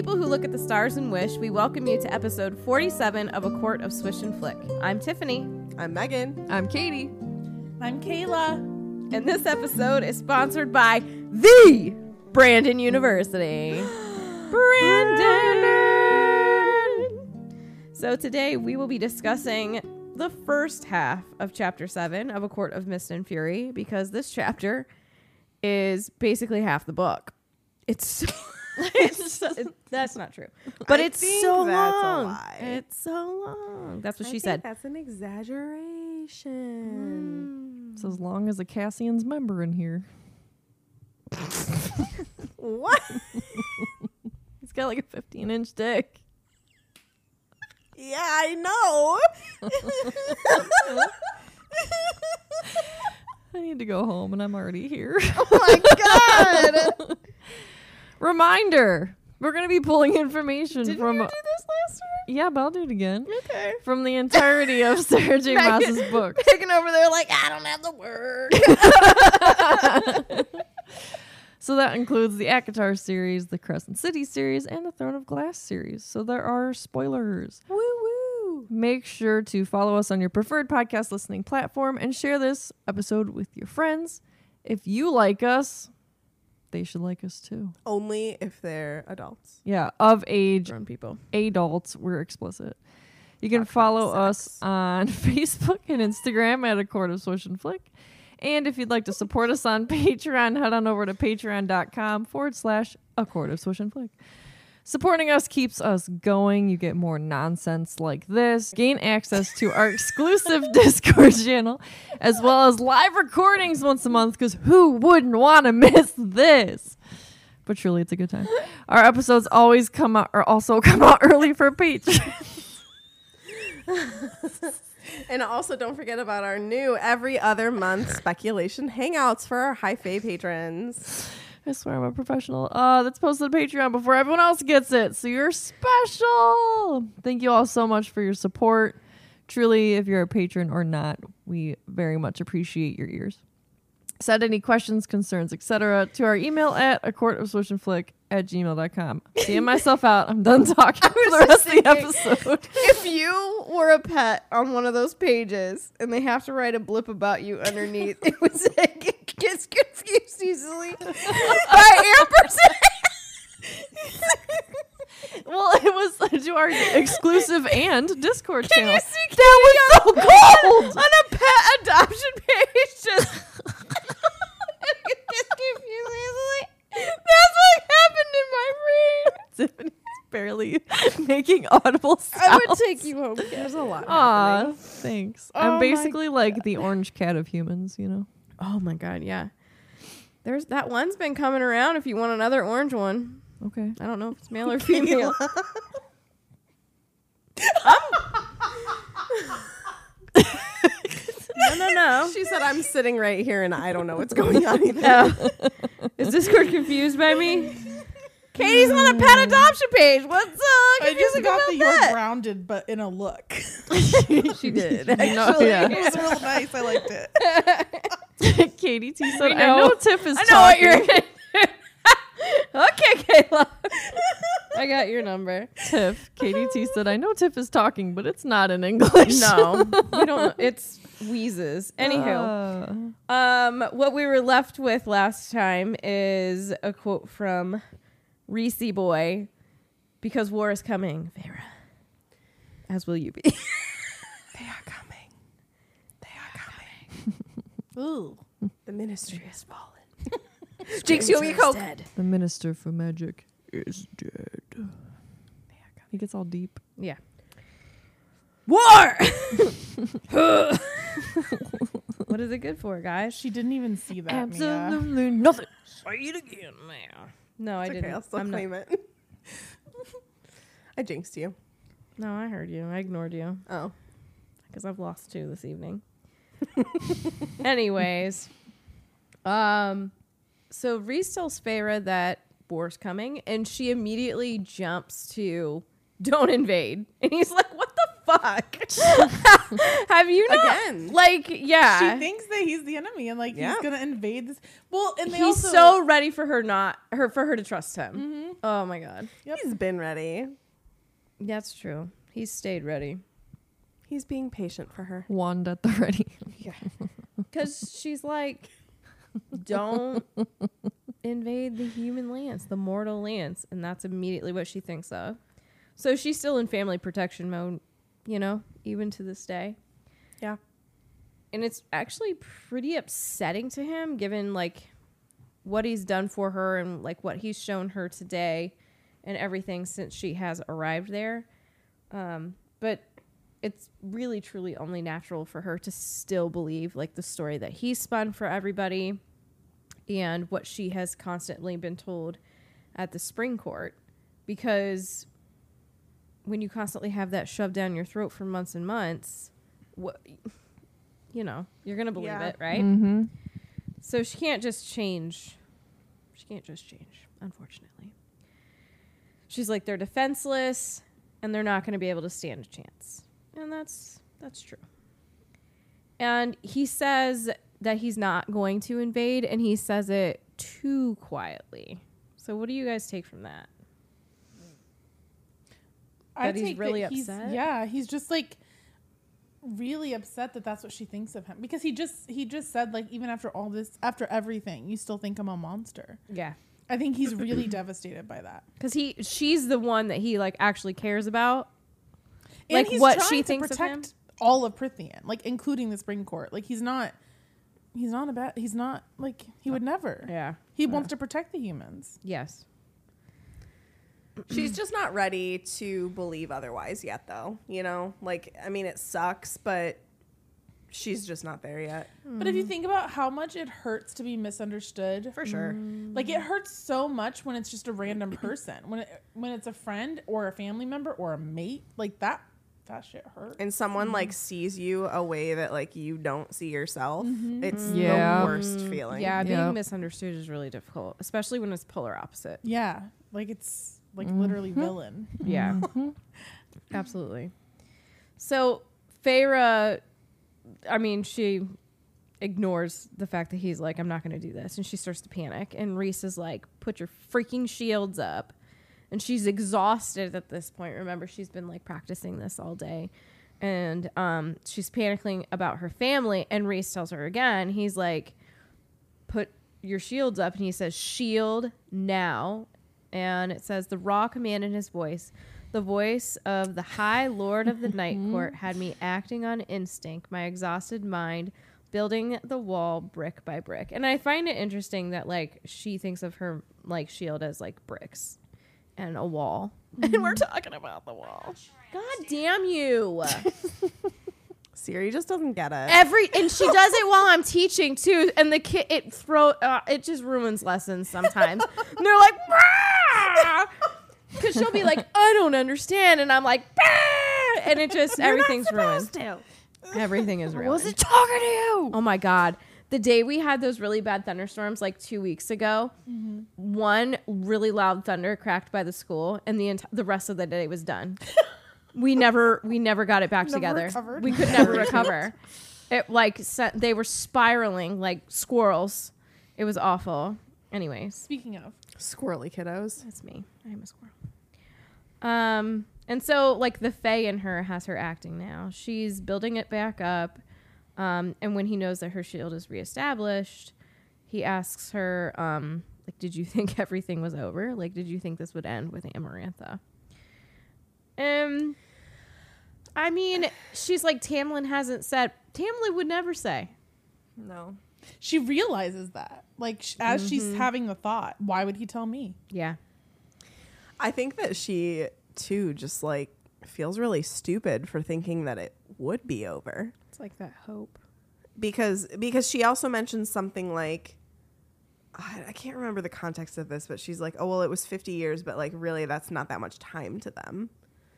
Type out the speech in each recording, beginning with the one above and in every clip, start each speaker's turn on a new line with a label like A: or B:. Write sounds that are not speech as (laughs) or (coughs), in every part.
A: People who look at the stars and wish, we welcome you to episode 47 of A Court of Swish and Flick. I'm Tiffany,
B: I'm Megan.
C: I'm Katie.
A: I'm Kayla, and this episode is sponsored by the Brandon University. (gasps) Brandon! So today we will be discussing the first half of chapter 7 of A Court of Mist and Fury because this chapter is basically half the book. It's so, it's (laughs) it- that's not true. But
B: I
A: it's
B: think
A: so
B: that's a
A: long.
B: lie.
A: It's so long. That's what
B: I
A: she
B: think
A: said.
B: That's an exaggeration. Mm.
C: It's as long as a Cassian's member in here.
B: What? (laughs)
C: He's got like a 15 inch dick.
B: yeah, I know. (laughs)
C: I need to go home and I'm already here.
B: oh my god.
C: Reminder we're going to be pulling information
A: Didn't
C: from.
A: you do this last time?
C: yeah, but I'll do it again.
A: Okay.
C: From the entirety of (laughs) Sarah J.
A: Megan-
C: book.
A: Picking over there like I don't have the word. (laughs)
C: So that includes the ACOTAR series, the Crescent City series, and the Throne of Glass series. So there are spoilers.
B: woo woo.
C: Make sure to follow us on your preferred podcast listening platform and share this episode with your friends. If you like us, they should like us too.
B: Only if they're adults.
C: Yeah, of age
A: Grown people.
C: adults, we're explicit. You can
B: Talk
C: follow us on (laughs) Facebook and Instagram at A Court of Swish and Flick. And if you'd like to support us on (laughs) Patreon, head on over to patreon.com forward slash A Court of Swish and Flick. Supporting us keeps us going. You get more nonsense like this, gain access to our (laughs) exclusive Discord channel, as well as live recordings once a month, because who wouldn't want to miss this? But truly, it's a good time. Our episodes always come out, or also (laughs) come out early for patrons.
B: And also, don't forget about our new every other month speculation hangouts for our high fae patrons.
C: I swear I'm a professional. Uh, that's posted on Patreon before everyone else gets it. So you're special. Thank you all so much for your support. Truly, if you're a patron or not, we very much appreciate your ears. Send any questions, concerns, etc. to our email at a court of swish and flick at gmail.com. Seeing myself out. I'm done (laughs) talking for the
A: was
C: rest of the episode.
A: If you were a pet on one of those pages and they have to write a blip about you underneath, it would say "Get- gets confused easily by ampersand.
C: Well, it was to our exclusive and Discord
A: Can
C: channel.
A: you see
C: that was so cold. (laughs)
A: on a pet adoption page? Just gets confused easily. That's what happened in my brain.
C: Tiffany's barely making audible sounds.
A: I would take you home.
B: There's a lot.
C: Aw,
B: happening.
C: thanks.
A: Oh
C: I'm basically like the orange cat of humans, you know.
A: Oh my god, yeah. There's that one's been coming around. If you want another orange one,
C: Okay.
A: I don't know if it's male or (laughs) female. (laughs) no, no, no.
B: She said, I'm sitting right here and I don't know what's going on (laughs) either.
A: Oh. Is Discord confused by me? Katie's on a pet adoption page. What's uh
D: I just got
A: about
D: the you're
A: that?
D: grounded, but in a look. (laughs)
A: She (laughs) did.
C: No, yeah.
D: it was real nice. I liked it. (laughs)
C: Katie T said,
A: We
C: I know
A: know.
C: Tiff is talking.
A: I know what you're
C: talking.
A: Layla. I got your number.
C: Tiff. Katie KDT said, I know Tiff is talking, but it's not in English.
A: No, we don't. It's wheezes. Anywho,
C: Uh,
A: um, what we were left with last time is a quote from Rhys Boy, because war is coming, Vera. As will you be. (laughs)
B: They are coming. They are coming. (laughs)
D: Ooh.
B: The ministry has fallen. (laughs)
A: Jinx, you owe me a coke.
C: the minister for magic is dead. He gets all deep.
A: Yeah. War. what is it good for, guys?
D: She didn't even see that. Mia.
C: Absolutely nothing.
A: Say it again now. No, I
B: It's
A: didn't.
B: okay, I'll still
A: I'm not-
B: claim it. (laughs) I jinxed you.
A: No, I heard you. I ignored you
B: Oh.
A: because I've lost two this evening. (laughs) Anyways, um, so Rhys tells Feyre that war's coming, and she immediately jumps to "Don't invade," (laughs) and he's like, "What fuck? (laughs) Have you not
B: Again.
A: like yeah?"
D: She thinks that he's the enemy and like
B: Yeah.
D: he's gonna invade this. Well, and they
A: He's
D: also
A: so ready for her not her for her to trust him. Mm-hmm. Oh my god,
B: He's been ready.
A: that's true. He's stayed ready
B: He's being patient for her.
C: Wand at the ready. (laughs) Yeah. (laughs)
A: because she's like, don't invade the human lands, the mortal lands, and that's immediately what she thinks of. So she's still in family protection mode, you know, even to this day.
B: Yeah.
A: And it's actually pretty upsetting to him, given like what he's done for her and like what he's shown her today and everything since she has arrived there. Um, but it's really truly only natural for her to still believe like the story that he spun for everybody and what she has constantly been told at the spring court because when you constantly have that shoved down your throat for months and months what you know you're gonna believe
B: Yeah.
A: it right
C: Mm-hmm.
A: so she can't just change. She can't just change, unfortunately. She's like they're defenseless and they're not going to be able to stand a chance. And that's that's true. And he says that he's not going to invade and he says it too quietly. So what do you guys take from that?
D: I
A: that he's really
D: he's-
A: upset?
D: Yeah, he's just like really upset that that's what she thinks of him because he just he just said like even after all this after everything you still think I'm a monster.
A: Yeah.
D: I think he's really (clears throat) devastated by that.
A: Cuz he she's the one that he like actually cares about.
D: And
A: Like,
D: he's
A: what she thinks of him?
D: all of Prythian, like including the Spring Court. Like he's not he's not a bad he's not like he would never.
A: Yeah.
D: He wants to protect the humans.
A: Yes.
B: She's just not ready to believe otherwise yet, though. You know, like, I mean, it sucks, but she's just not there yet.
D: But if you think about how much it hurts to be misunderstood,
B: For sure. Mm.
D: like it hurts so much when it's just a random person. When it, when it's a friend or a family member or a mate, like that that shit hurts.
B: And someone mm. like sees you a way that like you don't see yourself. Mm-hmm. It's
C: Yeah.
B: the worst feeling.
A: Yeah, being
C: Yep.
A: misunderstood is really difficult, especially when it's polar opposite.
D: yeah, like it's like literally villain.
A: Yeah, (laughs) absolutely. So Feyre, I mean, she ignores the fact that he's like, "I'm not going to do this," and she starts to panic. And Rhys is like, "Put your freaking shields up." And she's exhausted at this point. Remember, she's been like practicing this all day. And um, she's panicking about her family. And Rhys tells her again, he's like, put your shields up and he says shield now and it says the raw command in his voice the voice of the high lord of the (laughs) night mm-hmm. court had me acting on instinct my exhausted mind building the wall brick by brick. And i find it interesting that like she thinks of her like shield as like bricks and a wall. (laughs) And we're mm-hmm. talking about the wall. God damn you (laughs)
B: Siri just doesn't get it.
A: every and she (laughs) does it while I'm teaching too, and the kid it throw uh, it just ruins lessons sometimes. and (laughs) they're like, because she'll be like, I don't understand, and I'm like, "Bah!" and it just everything's ruined. Everything is ruined.
C: Was it talking to you?
A: Oh my god. The day we had those really bad thunderstorms like 2 weeks ago, one really loud thunder cracked by the school and the ent- the rest of the day was done. (laughs) we never we never got it back
D: Never
A: together.
D: recovered?
A: We could never (laughs) recover. It like sent, they were spiraling like squirrels. It was awful. Anyways,
D: Speaking of,
B: Squirrely kiddos.
A: that's me. I am a squirrel. Um, and so like the Fae in her has her acting now. She's building it back up. Um, and when he knows that her shield is reestablished, he asks her, um, like, did you think (laughs) everything was over? Like, did you think this would end with Amarantha? Um, I mean, she's like Tamlin hasn't said. Tamlin would never say.
B: No.
D: she realizes that. Like sh- as she's having the thought, why would he tell me?
A: Yeah.
B: I think that she too just like feels really stupid for thinking that it would be over.
A: It's like that hope.
B: because because she also mentions something like I, I can't remember the context of this, but she's like, "Oh well, it was 50 years, but like really, that's not that much time to them,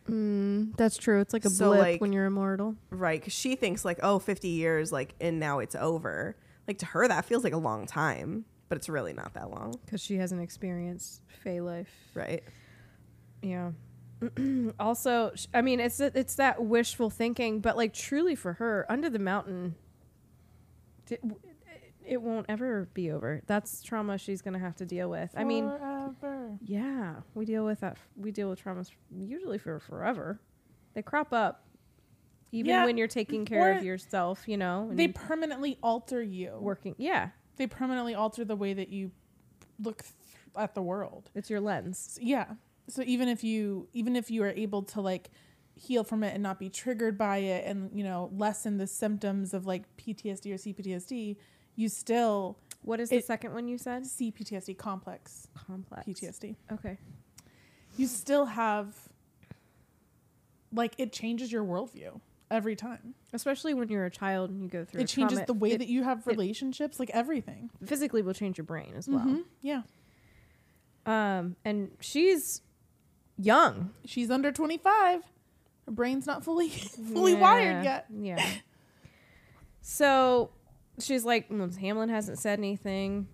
A: Mm, that's true. It's like a
B: So,
A: blip
B: like-
A: when you're immortal.
B: right?" Because she thinks like, "Oh, 50 years, like, and now it's over." Like to her, that feels like a long time, but it's really not that long,
A: Because she hasn't experienced Fae life.
B: right?
A: Yeah. (clears throat) also, I mean, it's it's that wishful thinking, but like truly for her, under the mountain, it, it won't ever be over. That's trauma she's gonna have to deal with. I mean,
D: Forever.
A: yeah, we deal with that. We deal with traumas usually for forever. They crop up, even
D: Yeah,
A: when you're taking care of yourself. You know,
D: they permanently alter you.
A: working. Yeah,
D: They permanently alter the way that you look th- at the world.
A: it's your lens.
D: Yeah. So even if you even if you are able to like heal from it and not be triggered by it and you know lessen the symptoms of like PTSD or CPTSD, you still
A: What is the
D: It-
A: second one you said?
D: CPTSD complex
A: Complex.
D: PTSD.
A: Okay.
D: You still have like it changes your worldview every time.
A: Especially when you're a child and you go through.
D: It changes
A: trauma,
D: the way
A: it
D: that you have relationships, like everything.
A: physically will change your brain as well.
D: Mhm. Yeah.
A: Um, and she's young,
D: She's under 25. Her brain's not fully (laughs) fully wired yet.
A: Yeah. (laughs) so she's like, Tamlin hasn't said anything.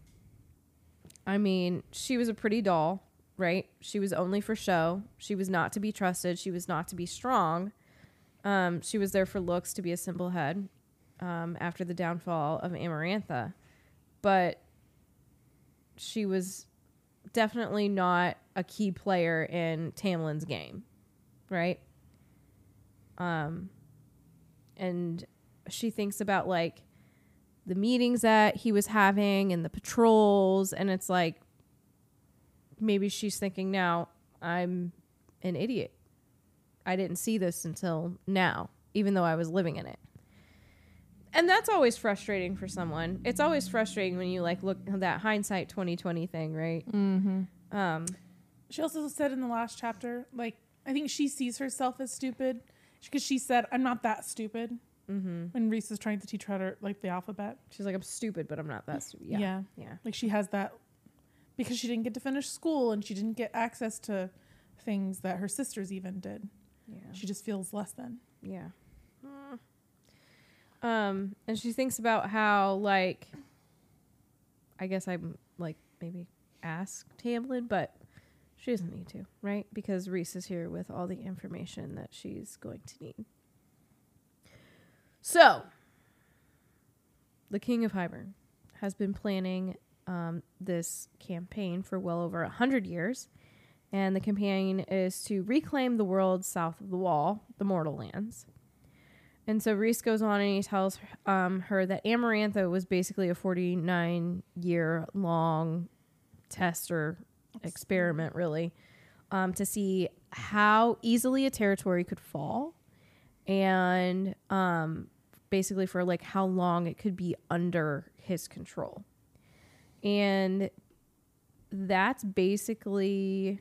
A: I mean, she was a pretty doll, right? She was only for show. She was not to be trusted. She was not to be strong. Um, she was there for looks to be a simple head um, after the downfall of Amarantha. But she was definitely not a key player in Tamlin's game, right? Um, and she thinks about like the meetings that he was having and the patrols, and it's like maybe she's thinking now, I'm an idiot. I didn't see this until now, even though I was living in it. And that's always frustrating for someone. It's always frustrating when you like look at that hindsight 2020 thing, right? Mm-hmm. Um,
D: She also said in the last chapter, like, I think she sees herself as stupid because she said, I'm not that stupid. Mm-hmm. When Rhys is trying to teach her how to, like, the alphabet.
A: she's like, I'm stupid, but I'm not that stupid. Yeah.
D: Yeah.
A: Yeah.
D: Like, she has that because she didn't get to finish school and she didn't get access to things that her sisters even did.
A: Yeah.
D: She just feels less than.
A: Yeah. Um, and she thinks about how like I guess I'm like maybe ask Tamlin, but she doesn't need to, right? Because Reese is here with all the information that she's going to need. So, the King of Hybern has been planning um, this campaign for well over a hundred years, and the campaign is to reclaim the world south of the Wall, the Mortal Lands. And so Rhys goes on and he tells um, her that Amarantha was basically a 49 year long test or experiment, really, um, to see how easily a territory could fall and um, basically for like how long it could be under his control. And that's basically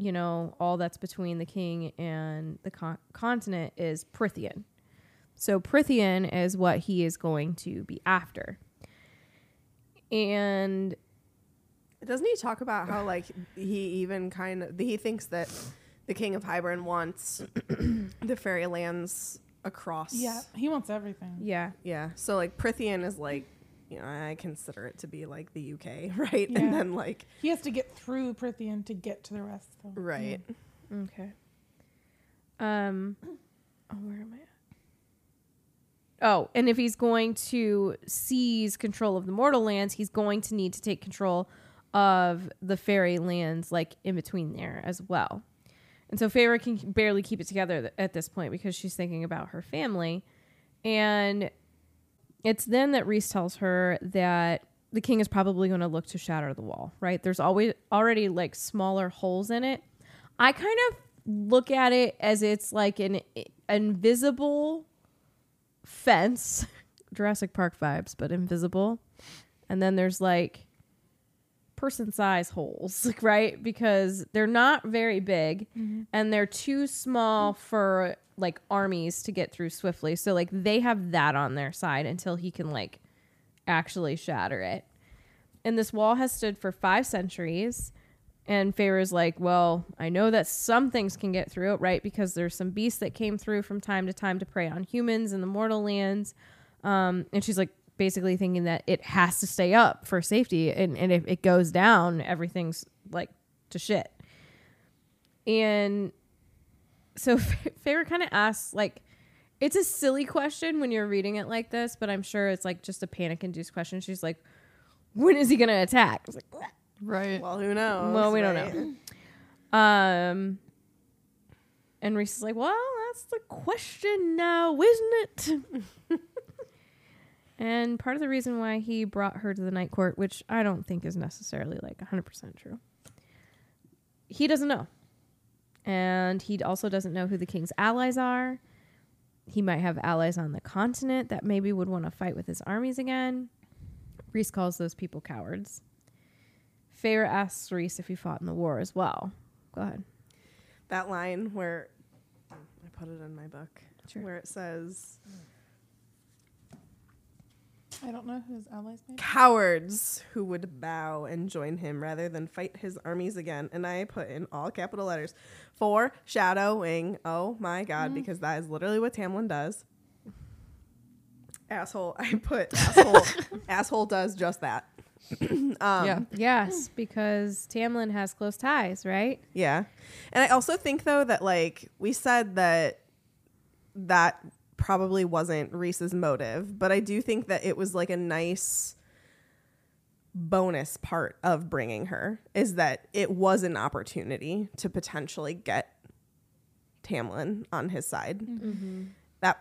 A: you know, all that's between the king and the con- continent is Prythian. So Prythian is what he is going to be after. And
B: Doesn't he talk about how like he even kind of he thinks that the king of Hybern wants (clears throat) the fairy lands across?
D: Yeah. He wants everything.
A: yeah,
B: yeah. So like Prythian is like, you know, I consider it to be like the UK, (laughs) right?
D: Yeah.
B: And then like,
D: He has to get through Prythian to get to the rest. Though.
B: right?
A: okay. Um oh, where am I at? Oh, and if he's going to seize control of the mortal lands, he's going to need to take control of the fairy lands, like in between there as well. And so Feyre can barely keep it together th- at this point because she's thinking about her family. And it's then that Reese tells her that the king is probably going to look to shatter the wall, right? There's always already like smaller holes in it. I kind of look at it as it's like an invisible fence, (laughs) Jurassic Park vibes, but invisible. And then there's like person size holes, (laughs) right? Because they're not very big and they're too small for like armies to get through swiftly. So like they have that on their side until he can like actually shatter it. And this wall has stood for five centuries. And Feyre's like, well, I know that some things can get through it, right? Because there's some beasts that came through from time to time to prey on humans in the mortal lands. Um, and she's like basically thinking that it has to stay up for safety. And, and if it goes down, everything's like to shit. And so (laughs) Feyre kind of asks, like, it's a silly question when you're reading it like this, but I'm sure it's like just a panic induced question. She's like, when is he going to attack? I was like,
C: Right.
B: Well, who knows?
A: well, we don't know. Um, and Rhys is like, well, that's the question now, isn't it? (laughs) and part of the reason why he brought her to the night court, which I don't think is necessarily like 100% true, he doesn't know. And he also doesn't know who the king's allies are. He might have allies on the continent that maybe would want to fight with his armies again. Rhys calls those people cowards. Feyre asks Rhys if he fought in the war as well. Go ahead.
B: That line where I put it in my book,
A: Sure.
B: where it says,
D: I don't know who his allies may be.
B: cowards who would bow and join him rather than fight his armies again. And I put in all capital letters foreshadowing. Oh my God, because that is literally what Tamlin does. Asshole. (laughs) I put asshole. (laughs) asshole does just that. (coughs) um,
C: yeah.
A: Yes, because Tamlin has close ties, right?
B: Yeah. And I also think though that like we said that that probably wasn't Rhys's motive, but I do think that it was like a nice bonus part of bringing her is that it was an opportunity to potentially get Tamlin on his side. Mm-hmm. That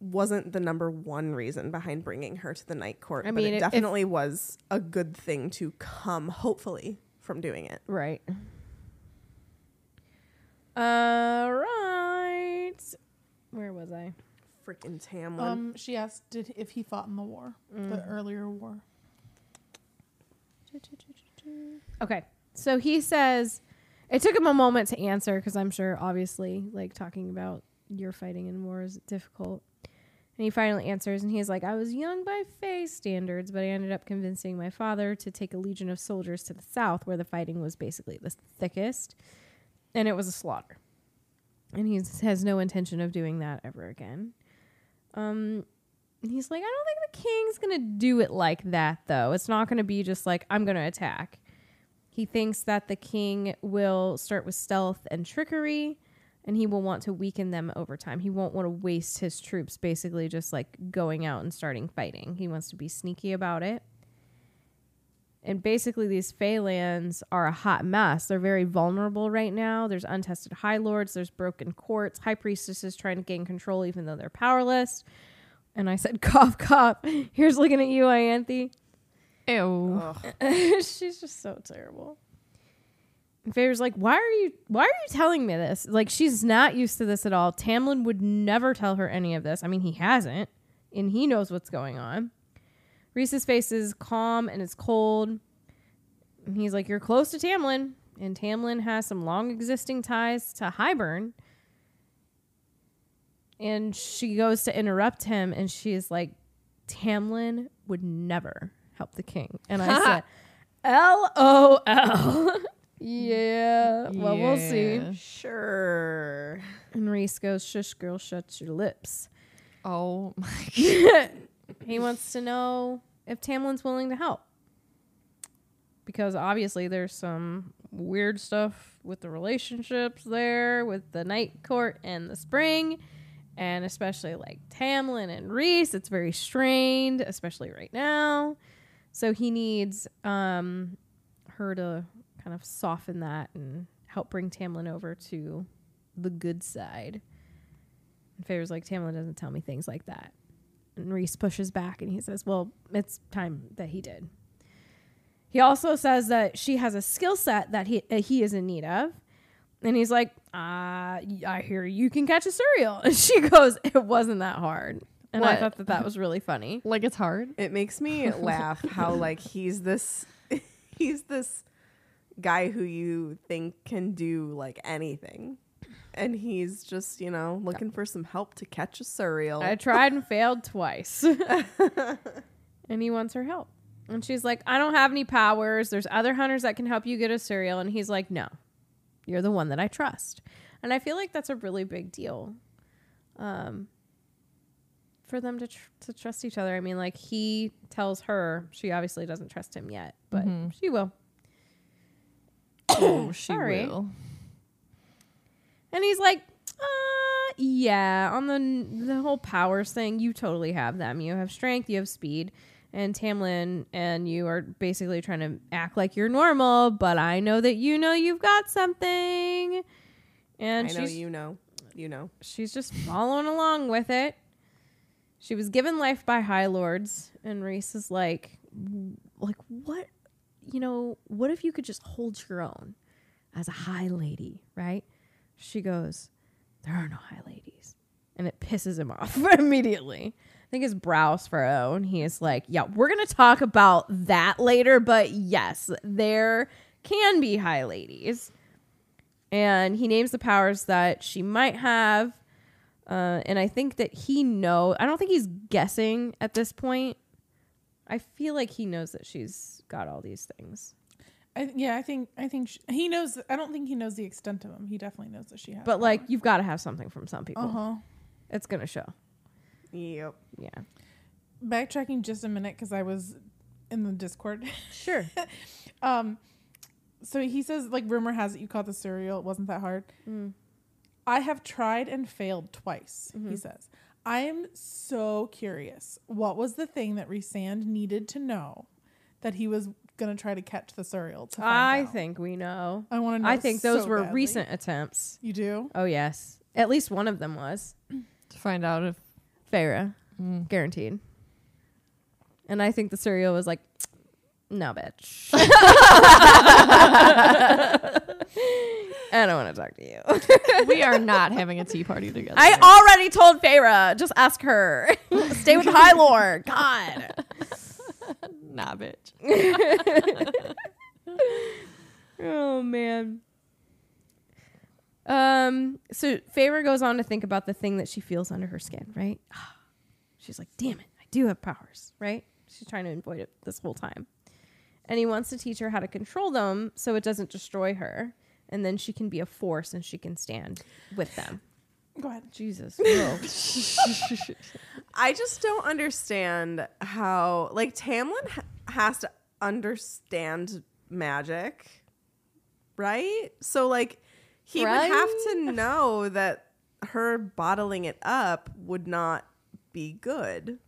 B: wasn't the number one reason behind bringing her to the night court,
A: I
B: but
A: mean,
B: it
A: if-
B: definitely was a good thing to come, hopefully, from doing it.
A: Right. All right. Where was I?
B: Freaking Tamlin.
D: Um, she asked did if he fought in the war, the earlier war.
A: Okay. So he says it took him a moment to answer because I'm sure, obviously, like talking about your fighting in war is difficult. And he finally answers, and he's like, I was young by Fae standards, but I ended up convincing my father to take a legion of soldiers to the south where the fighting was basically the thickest, and it was a slaughter. And he has no intention of doing that ever again. Um, he's like, I don't think the king's gonna do it like that, though. It's not gonna be just like, I'm gonna attack. He thinks that the king will start with stealth and trickery, and he will want to weaken them over time. He won't want to waste his troops basically just like going out and starting fighting. He wants to be sneaky about it. And basically, these Fae lands are a hot mess. They're very vulnerable right now. There's untested High Lords, there's broken courts, High Priestesses trying to gain control even though they're powerless. And I said, (laughs) cough, cough. Here's looking at you, Ianthe.
C: Ew. (laughs)
A: She's just so terrible. And Feyre's like, why are you why are you telling me this? Like she's not used to this at all. Tamlin would never tell her any of this. I mean, he hasn't, and he knows what's going on. Rhys's face is calm and it's cold. And he's like, You're close to Tamlin. And Tamlin has some long existing ties to Hybern. And she goes to interrupt him and she's like, Tamlin would never help the king. And I said, (laughs) L O L. (laughs) Yeah. Well, we'll see.
B: Sure.
A: And Reese goes, Shush, girl, shut your lips.
C: Oh my (laughs) God.
A: He wants to know if Tamlin's willing to help. Because obviously there's some weird stuff with the relationships there, with the night court and the spring. and especially like Tamlin and Rhys, it's very strained, especially right now. So he needs um, her to kind of soften that and help bring Tamlin over to the good side. And Feyre's like, Tamlin doesn't tell me things like that. And Rhys pushes back and he says, Well, it's time that he did. He also says that she has a skill set that he, uh, he is in need of. And he's like, uh, I hear you can catch a Suriel. (laughs) And she goes, It wasn't that hard. And I thought that that was really funny. (laughs)
C: Like it's hard.
B: It makes me (laughs) laugh how like he's this he's this guy who you think can do like anything. And he's just, you know, looking for some help to catch a Suriel.
A: I tried and failed twice. (laughs) and he wants her help. And she's like, I don't have any powers. There's other hunters that can help you get a Suriel. And he's like, No, you're the one that I trust. And I feel like that's a really big deal um, for them to, tr- to trust each other. I mean, like, he tells her, she obviously doesn't trust him yet, but she will.
C: Oh, (coughs) she
A: Sorry.
C: will.
A: And he's like, uh, yeah, on the the whole powers thing, you totally have them. You have strength, you have speed, and Tamlin and you are basically trying to act like you're normal, but I know that you know you've got something. And
B: I know you know. You know.
A: she's just following along with it. She was given life by High Lords, and Rhys is like, like what, you know, what if you could just hold your own as a High Lady, right? She goes, there are no High Ladies, and it pisses him (laughs) off immediately. I think his brows furrow, and he is like, yeah, we're gonna talk about that later, but yes, there can be High Ladies and he names the powers that she might have. Uh, and I think that he know. I don't think he's guessing at this point. I feel like he knows that she's got all these things,
D: I, yeah, I think I think sh he knows. I don't think he knows the extent of them. He definitely knows that she has.
A: but like you've got to have something from some people.
D: uh huh.
A: It's gonna show.
B: Yep.
A: Yeah,
D: Backtracking just a minute because I was in the Discord.
A: sure. (laughs)
D: um, so he says like rumor has it you caught the Suriel. It wasn't that hard. I have tried and failed twice. He says. I am so curious. What was the thing that Rhysand needed to know that he was gonna try to catch the Suriel? To find
A: I
D: out?
A: think we know.
D: I want to know.
A: I think those
D: so
A: were
D: badly.
A: recent attempts.
D: You do.
A: Oh yes, at least one of them was (clears throat)
C: To find out if
A: Farah, mm. guaranteed. And I think the Suriel was like, (tsk) no, bitch. (laughs) I don't want to talk to you. (laughs)
C: we are not having a tea party together.
A: I already told Farah. Just ask her. (laughs) Stay with High Lord. God.
C: Nah, bitch. (laughs) (laughs)
A: Oh man. Um. So Feyre goes on to think about the thing that she feels under her skin. Right. (gasps) She's like, "Damn it, I do have powers." Right. She's trying to avoid it this whole time, and he wants to teach her how to control them so it doesn't destroy her, and then she can be a force and she can stand with them.
D: Go ahead.
A: Jesus. (laughs)
B: I just don't understand how like Tamlin ha- has to understand magic, right? So like he would have to know that her bottling it up would not be good.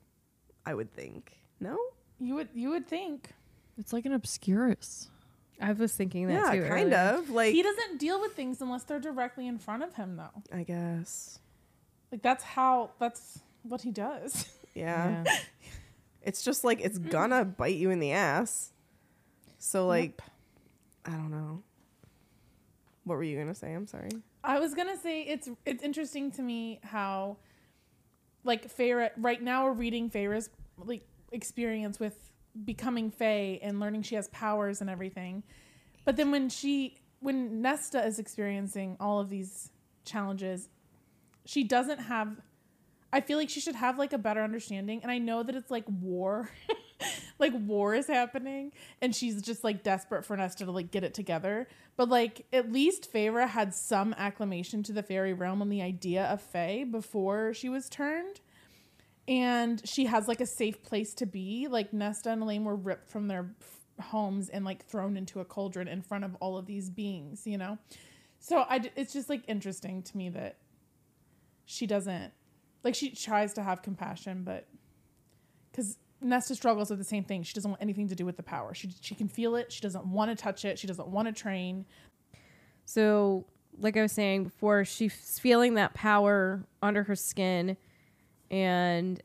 B: I would think. No?
D: You would you would think
C: It's like an obscurus.
A: I was thinking that
B: Yeah,
A: too.
B: kind
A: earlier.
B: of. Like
D: he doesn't deal with things unless they're directly in front of him, though.
B: I guess.
D: Like that's how that's what he does. (laughs)
B: Yeah.
A: Yeah.
B: It's just like it's gonna bite you in the ass. So like I don't know. What were you gonna say? I'm sorry.
D: I was gonna say it's it's interesting to me how like Feyre right now we're reading Feyre's like experience with becoming Fae and learning she has powers and everything. But then when she when Nesta is experiencing all of these challenges, she doesn't have I feel like she should have like a better understanding and I know that it's like war. (laughs) like war is happening and she's just like desperate for Nesta to like get it together. But like at least Feyre had some acclamation to the fairy realm and the idea of Fae before she was turned. And she has like a safe place to be. Like Nesta and Elain were ripped from their homes and like thrown into a cauldron in front of all of these beings, you know? So I it's just like interesting to me that she doesn't like she tries to have compassion, but because Nesta struggles with the same thing. She doesn't want anything to do with the power. She she can feel it. She doesn't want to touch it. She doesn't want to train.
A: So, like I was saying before, she's feeling that power under her skin, and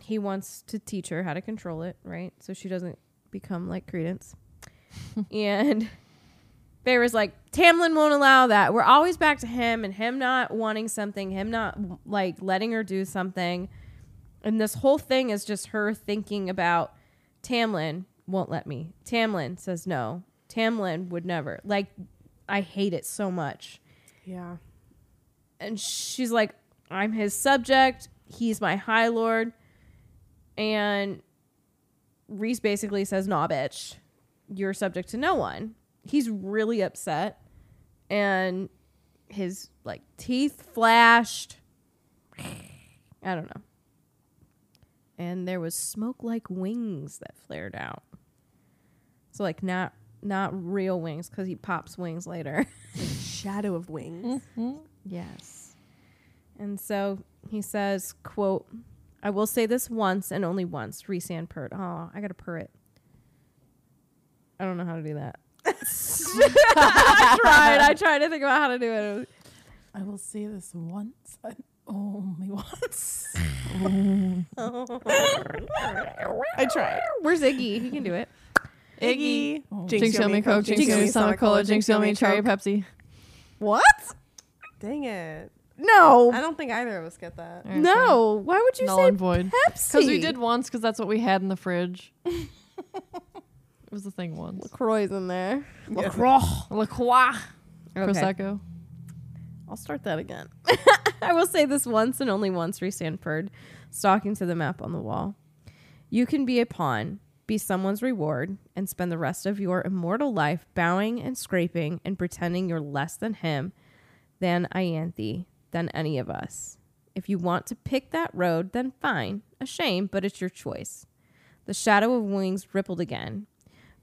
A: he wants to teach her how to control it, right? So she doesn't become like Credence. (laughs) and Feyre's like, Tamlin won't allow that. We're always back to him and him not wanting something, him not like letting her do something. And this whole thing is just her thinking about Tamlin won't let me. Tamlin says no. Tamlin would never. Like, I hate it so much.
B: Yeah.
A: And she's like, I'm his subject. He's my high lord. And Rhys basically says, Nah, bitch, you're subject to no one. He's really upset. And his like teeth flashed. I don't know. And there was smoke like wings that flared out. So like not not real wings because he pops wings later. (laughs)
B: Shadow of wings. Mm-hmm.
A: Yes. And so he says, quote, I will say this once and only once, Rhysand purred. Oh, I gotta purr it. I don't know how to do that. (laughs) I tried. I tried to think about how to do it.
D: I will say this once and only once. (laughs) I tried.
A: Where's Iggy? He can do it.
B: Iggy. Oh.
C: Jinx Yummy Coke, Jinx Yummy Stomach Cola, Jinx Yummy Cherry Pepsi.
A: What?
B: Dang it.
A: No.
B: I don't think either of us get that.
A: No. Why would you
C: Null
A: say
C: and void.
A: Pepsi?
C: Because we did once, because that's what we had in the fridge. (laughs) it was the thing once.
A: LaCroix's in there.
C: La Croix.
A: Okay.
C: Prosecco.
A: I'll start that again. (laughs) I will say this once and only once, Reese Sanford, stalking to the map on the wall. You can be a pawn, be someone's reward, and spend the rest of your immortal life bowing and scraping and pretending you're less than him, than Ianthe, than any of us. If you want to pick that road, then fine. A shame, but it's your choice. The shadow of wings rippled again.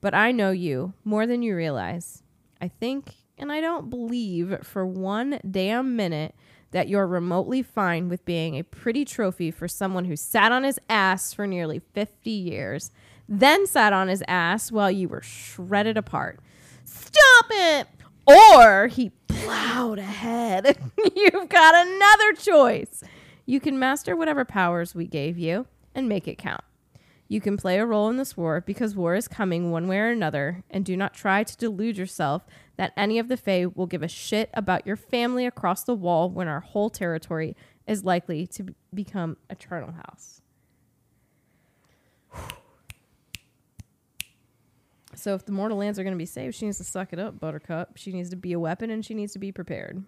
A: But I know you more than you realize. I think, and I don't believe for one damn minute that you're remotely fine with being a pretty trophy for someone who sat on his ass for nearly 50 years, then sat on his ass while you were shredded apart. Stop it! Or he plowed ahead. (laughs) You've got another choice. You can master whatever powers we gave you and make it count. You can play a role in this war because war is coming one way or another, and do not try to delude yourself that any of the Fae will give a shit about your family across the wall when our whole territory is likely to become Eternal House. So, if the mortal lands are going to be saved, she needs to suck it up, Buttercup. She needs to be a weapon and she needs to be prepared.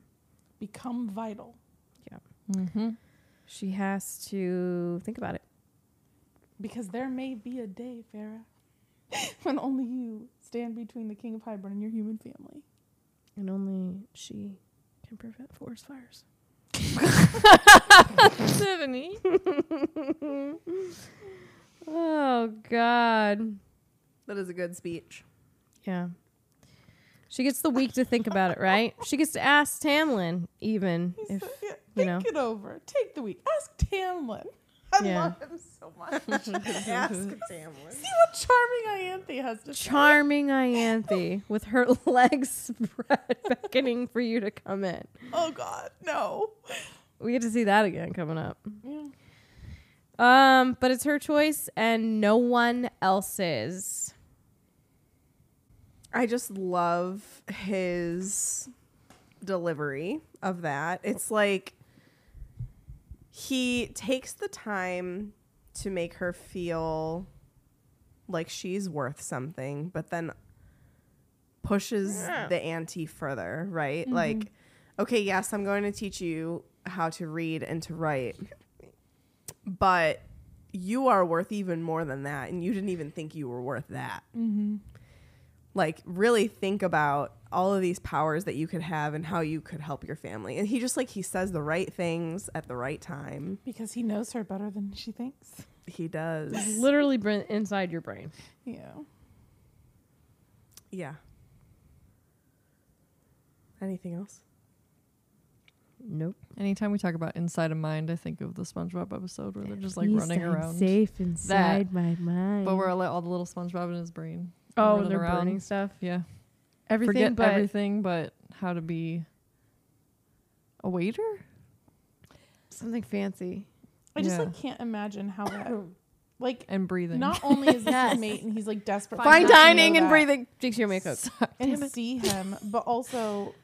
D: Become vital. Yeah. Mm-hmm.
A: She has to think about it.
D: Because there may be a day, Farah, (laughs) when only you stand between the King of Hybern and your human family.
A: And only she can prevent forest fires. (laughs) (laughs)
C: Tiffany.
A: Oh God.
B: That is a good speech.
A: Yeah. She gets the week to think about it, right? (laughs) She gets to ask Tamlin, even if
D: Yeah,
A: you
D: think
A: know.
D: it over. Take the week. Ask Tamlin. I
A: Yeah.
D: love him so much. (laughs)
B: Ask Tamlin.
D: See what charming Ianthe has to say.
A: charming Ianthe with her (laughs) legs spread, beckoning for you to come in.
D: Oh God, no.
A: We get to see that again coming up.
D: Yeah.
A: Um, but it's her choice and no one else's.
B: I just love his delivery of that. It's like he takes the time to make her feel like she's worth something, but then pushes the ante further, right? Mm-hmm. Like, okay, yes, I'm going to teach you how to read and to write, but you are worth even more than that, and you didn't even think you were worth that mm-hmm. Like really think about all of these powers that you could have and how you could help your family. And he just like he says the right things at the right time.
D: Because he knows her better than she thinks.
B: He does.
A: Literally br- inside your brain.
D: Yeah.
B: Yeah. Anything else?
A: Nope.
C: Anytime we talk about inside a mind, I think of the SpongeBob episode where they're just like running around.
A: Safe inside my mind.
C: But where all all the little SpongeBob in his brain.
A: Oh,
C: running
A: they're
C: around.
A: burning stuff.
C: Yeah.
A: Everything
C: Forget
A: but
C: everything but how to be a waiter?
A: something fancy.
D: I just
C: Yeah.
D: like can't imagine how that like
C: And breathing.
D: not only is this his (laughs) mate and he's like desperate for
A: Fine dining and breathing. Jinx, you make a
D: and see him, but also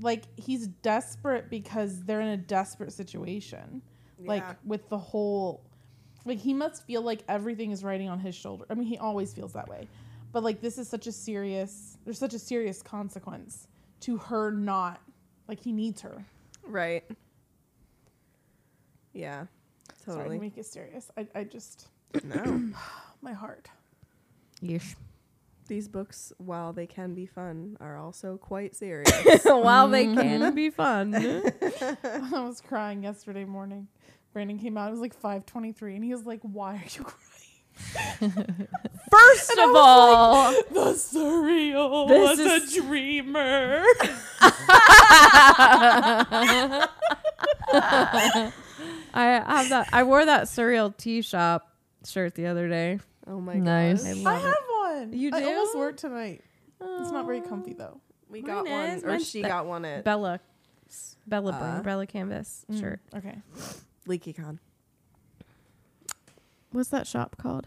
D: like he's desperate because they're in a desperate situation. Like with the whole like he must feel like everything is riding on his shoulder. I mean, he always feels that way. But like this is such a serious there's such a serious consequence to her not like he needs her.
B: Right. Yeah.
D: Sorry
B: Totally.
D: to make it serious. I, I just
B: no. (sighs)
D: my heart.
A: Yeesh.
B: These books, while they can be fun, are also quite (laughs) serious.
A: While they mm-hmm. can be fun. (laughs) (laughs)
D: I was crying yesterday morning. Brandon came out. It was like five twenty three, and he was like, "Why are you crying?"
A: First of all,
D: The Suriel
A: This
D: was
A: is-
D: a dreamer.
A: I have that. I wore that Suriel tea shop shirt the other day.
B: oh my
C: Nice.
B: god.
A: I
D: I have
A: it.
D: one.
A: You
D: I almost wore it tonight. It's not very comfy though.
B: We
A: Mine
B: got one, or
A: Mine's
B: she
A: the-
B: got one at
A: Bella, Bella
B: Uh,
A: Bella canvas shirt.
D: Okay.
B: LeakyCon.
A: What's that shop called?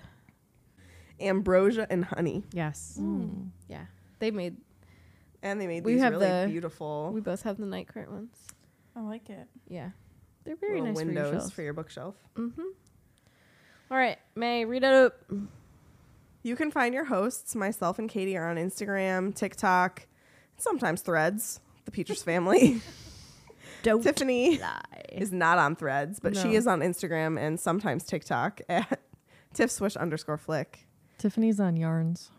B: Ambrosia and honey.
A: Yes.
C: Mm.
A: Yeah, they made.
B: And they made
A: We
B: these
A: have
B: really
A: the-
B: beautiful
A: We both have the Night Court ones.
D: I like it.
A: Yeah, they're very
B: little
A: nice for your
B: windows
A: shelf.
B: for your bookshelf.
A: Mm-hmm. All right, May, read it up.
B: You can find your hosts, myself and Katie, are on Instagram, TikTok, sometimes Threads. The Petras family. (laughs)
A: Don't
B: Tiffany
A: lie.
B: is not on Threads, but
A: No.
B: she is on Instagram and sometimes TikTok (laughs) at tiffswish underscore flick.
C: Tiffany's on yarns.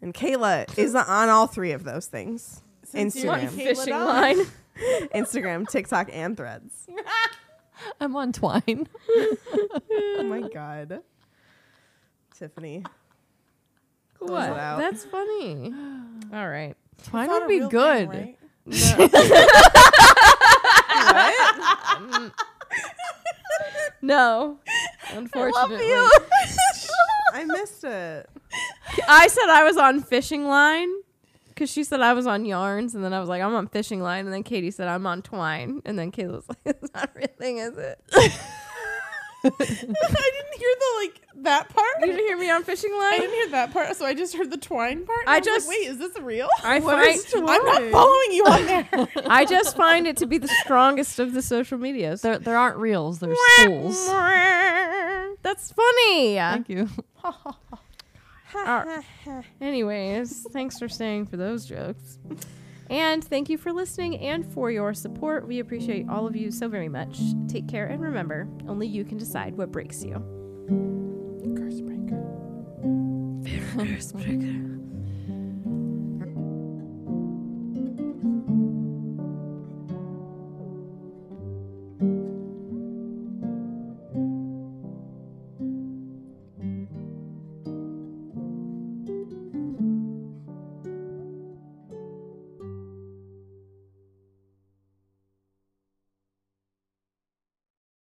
B: And Kayla is on all three of those things:
D: Sincerely
B: Instagram,
D: Kayla
A: Fishing
D: Dawn.
A: line. (laughs)
B: Instagram, TikTok, and Threads. (laughs)
C: I'm on Twine.
B: Oh my god, Tiffany.
A: What?
B: it out.
A: That's funny. All right.
C: Twine
D: It's not
C: would
D: a
C: be
D: real
C: good.
D: thing, right?
A: No. Unfortunately.
B: I missed it.
A: I said I was on fishing line because she said I was on yarns, and then I was like, I'm on fishing line, and then Katie said I'm on twine, and then Kayla was like, (laughs) It's not a real thing, is it? (laughs)
D: I didn't hear the like that part.
A: You didn't hear me on fishing line.
D: I didn't hear that part, so I just heard the twine part. and
A: I
D: was like,
A: just-
D: wait, is this real? (laughs)
A: I
B: What
A: find
B: is
D: I'm not following you on there. (laughs)
A: I just find it to be the strongest of the social medias.
C: There, there aren't reels. There's schools.
A: That's funny.
C: Thank you.
A: Alright. Anyways, thanks for staying for those jokes. And thank you for listening and for your support. We appreciate all of you so very much. Take care and remember, only you can decide what breaks you.
D: Curse breaker.
A: Curse breaker.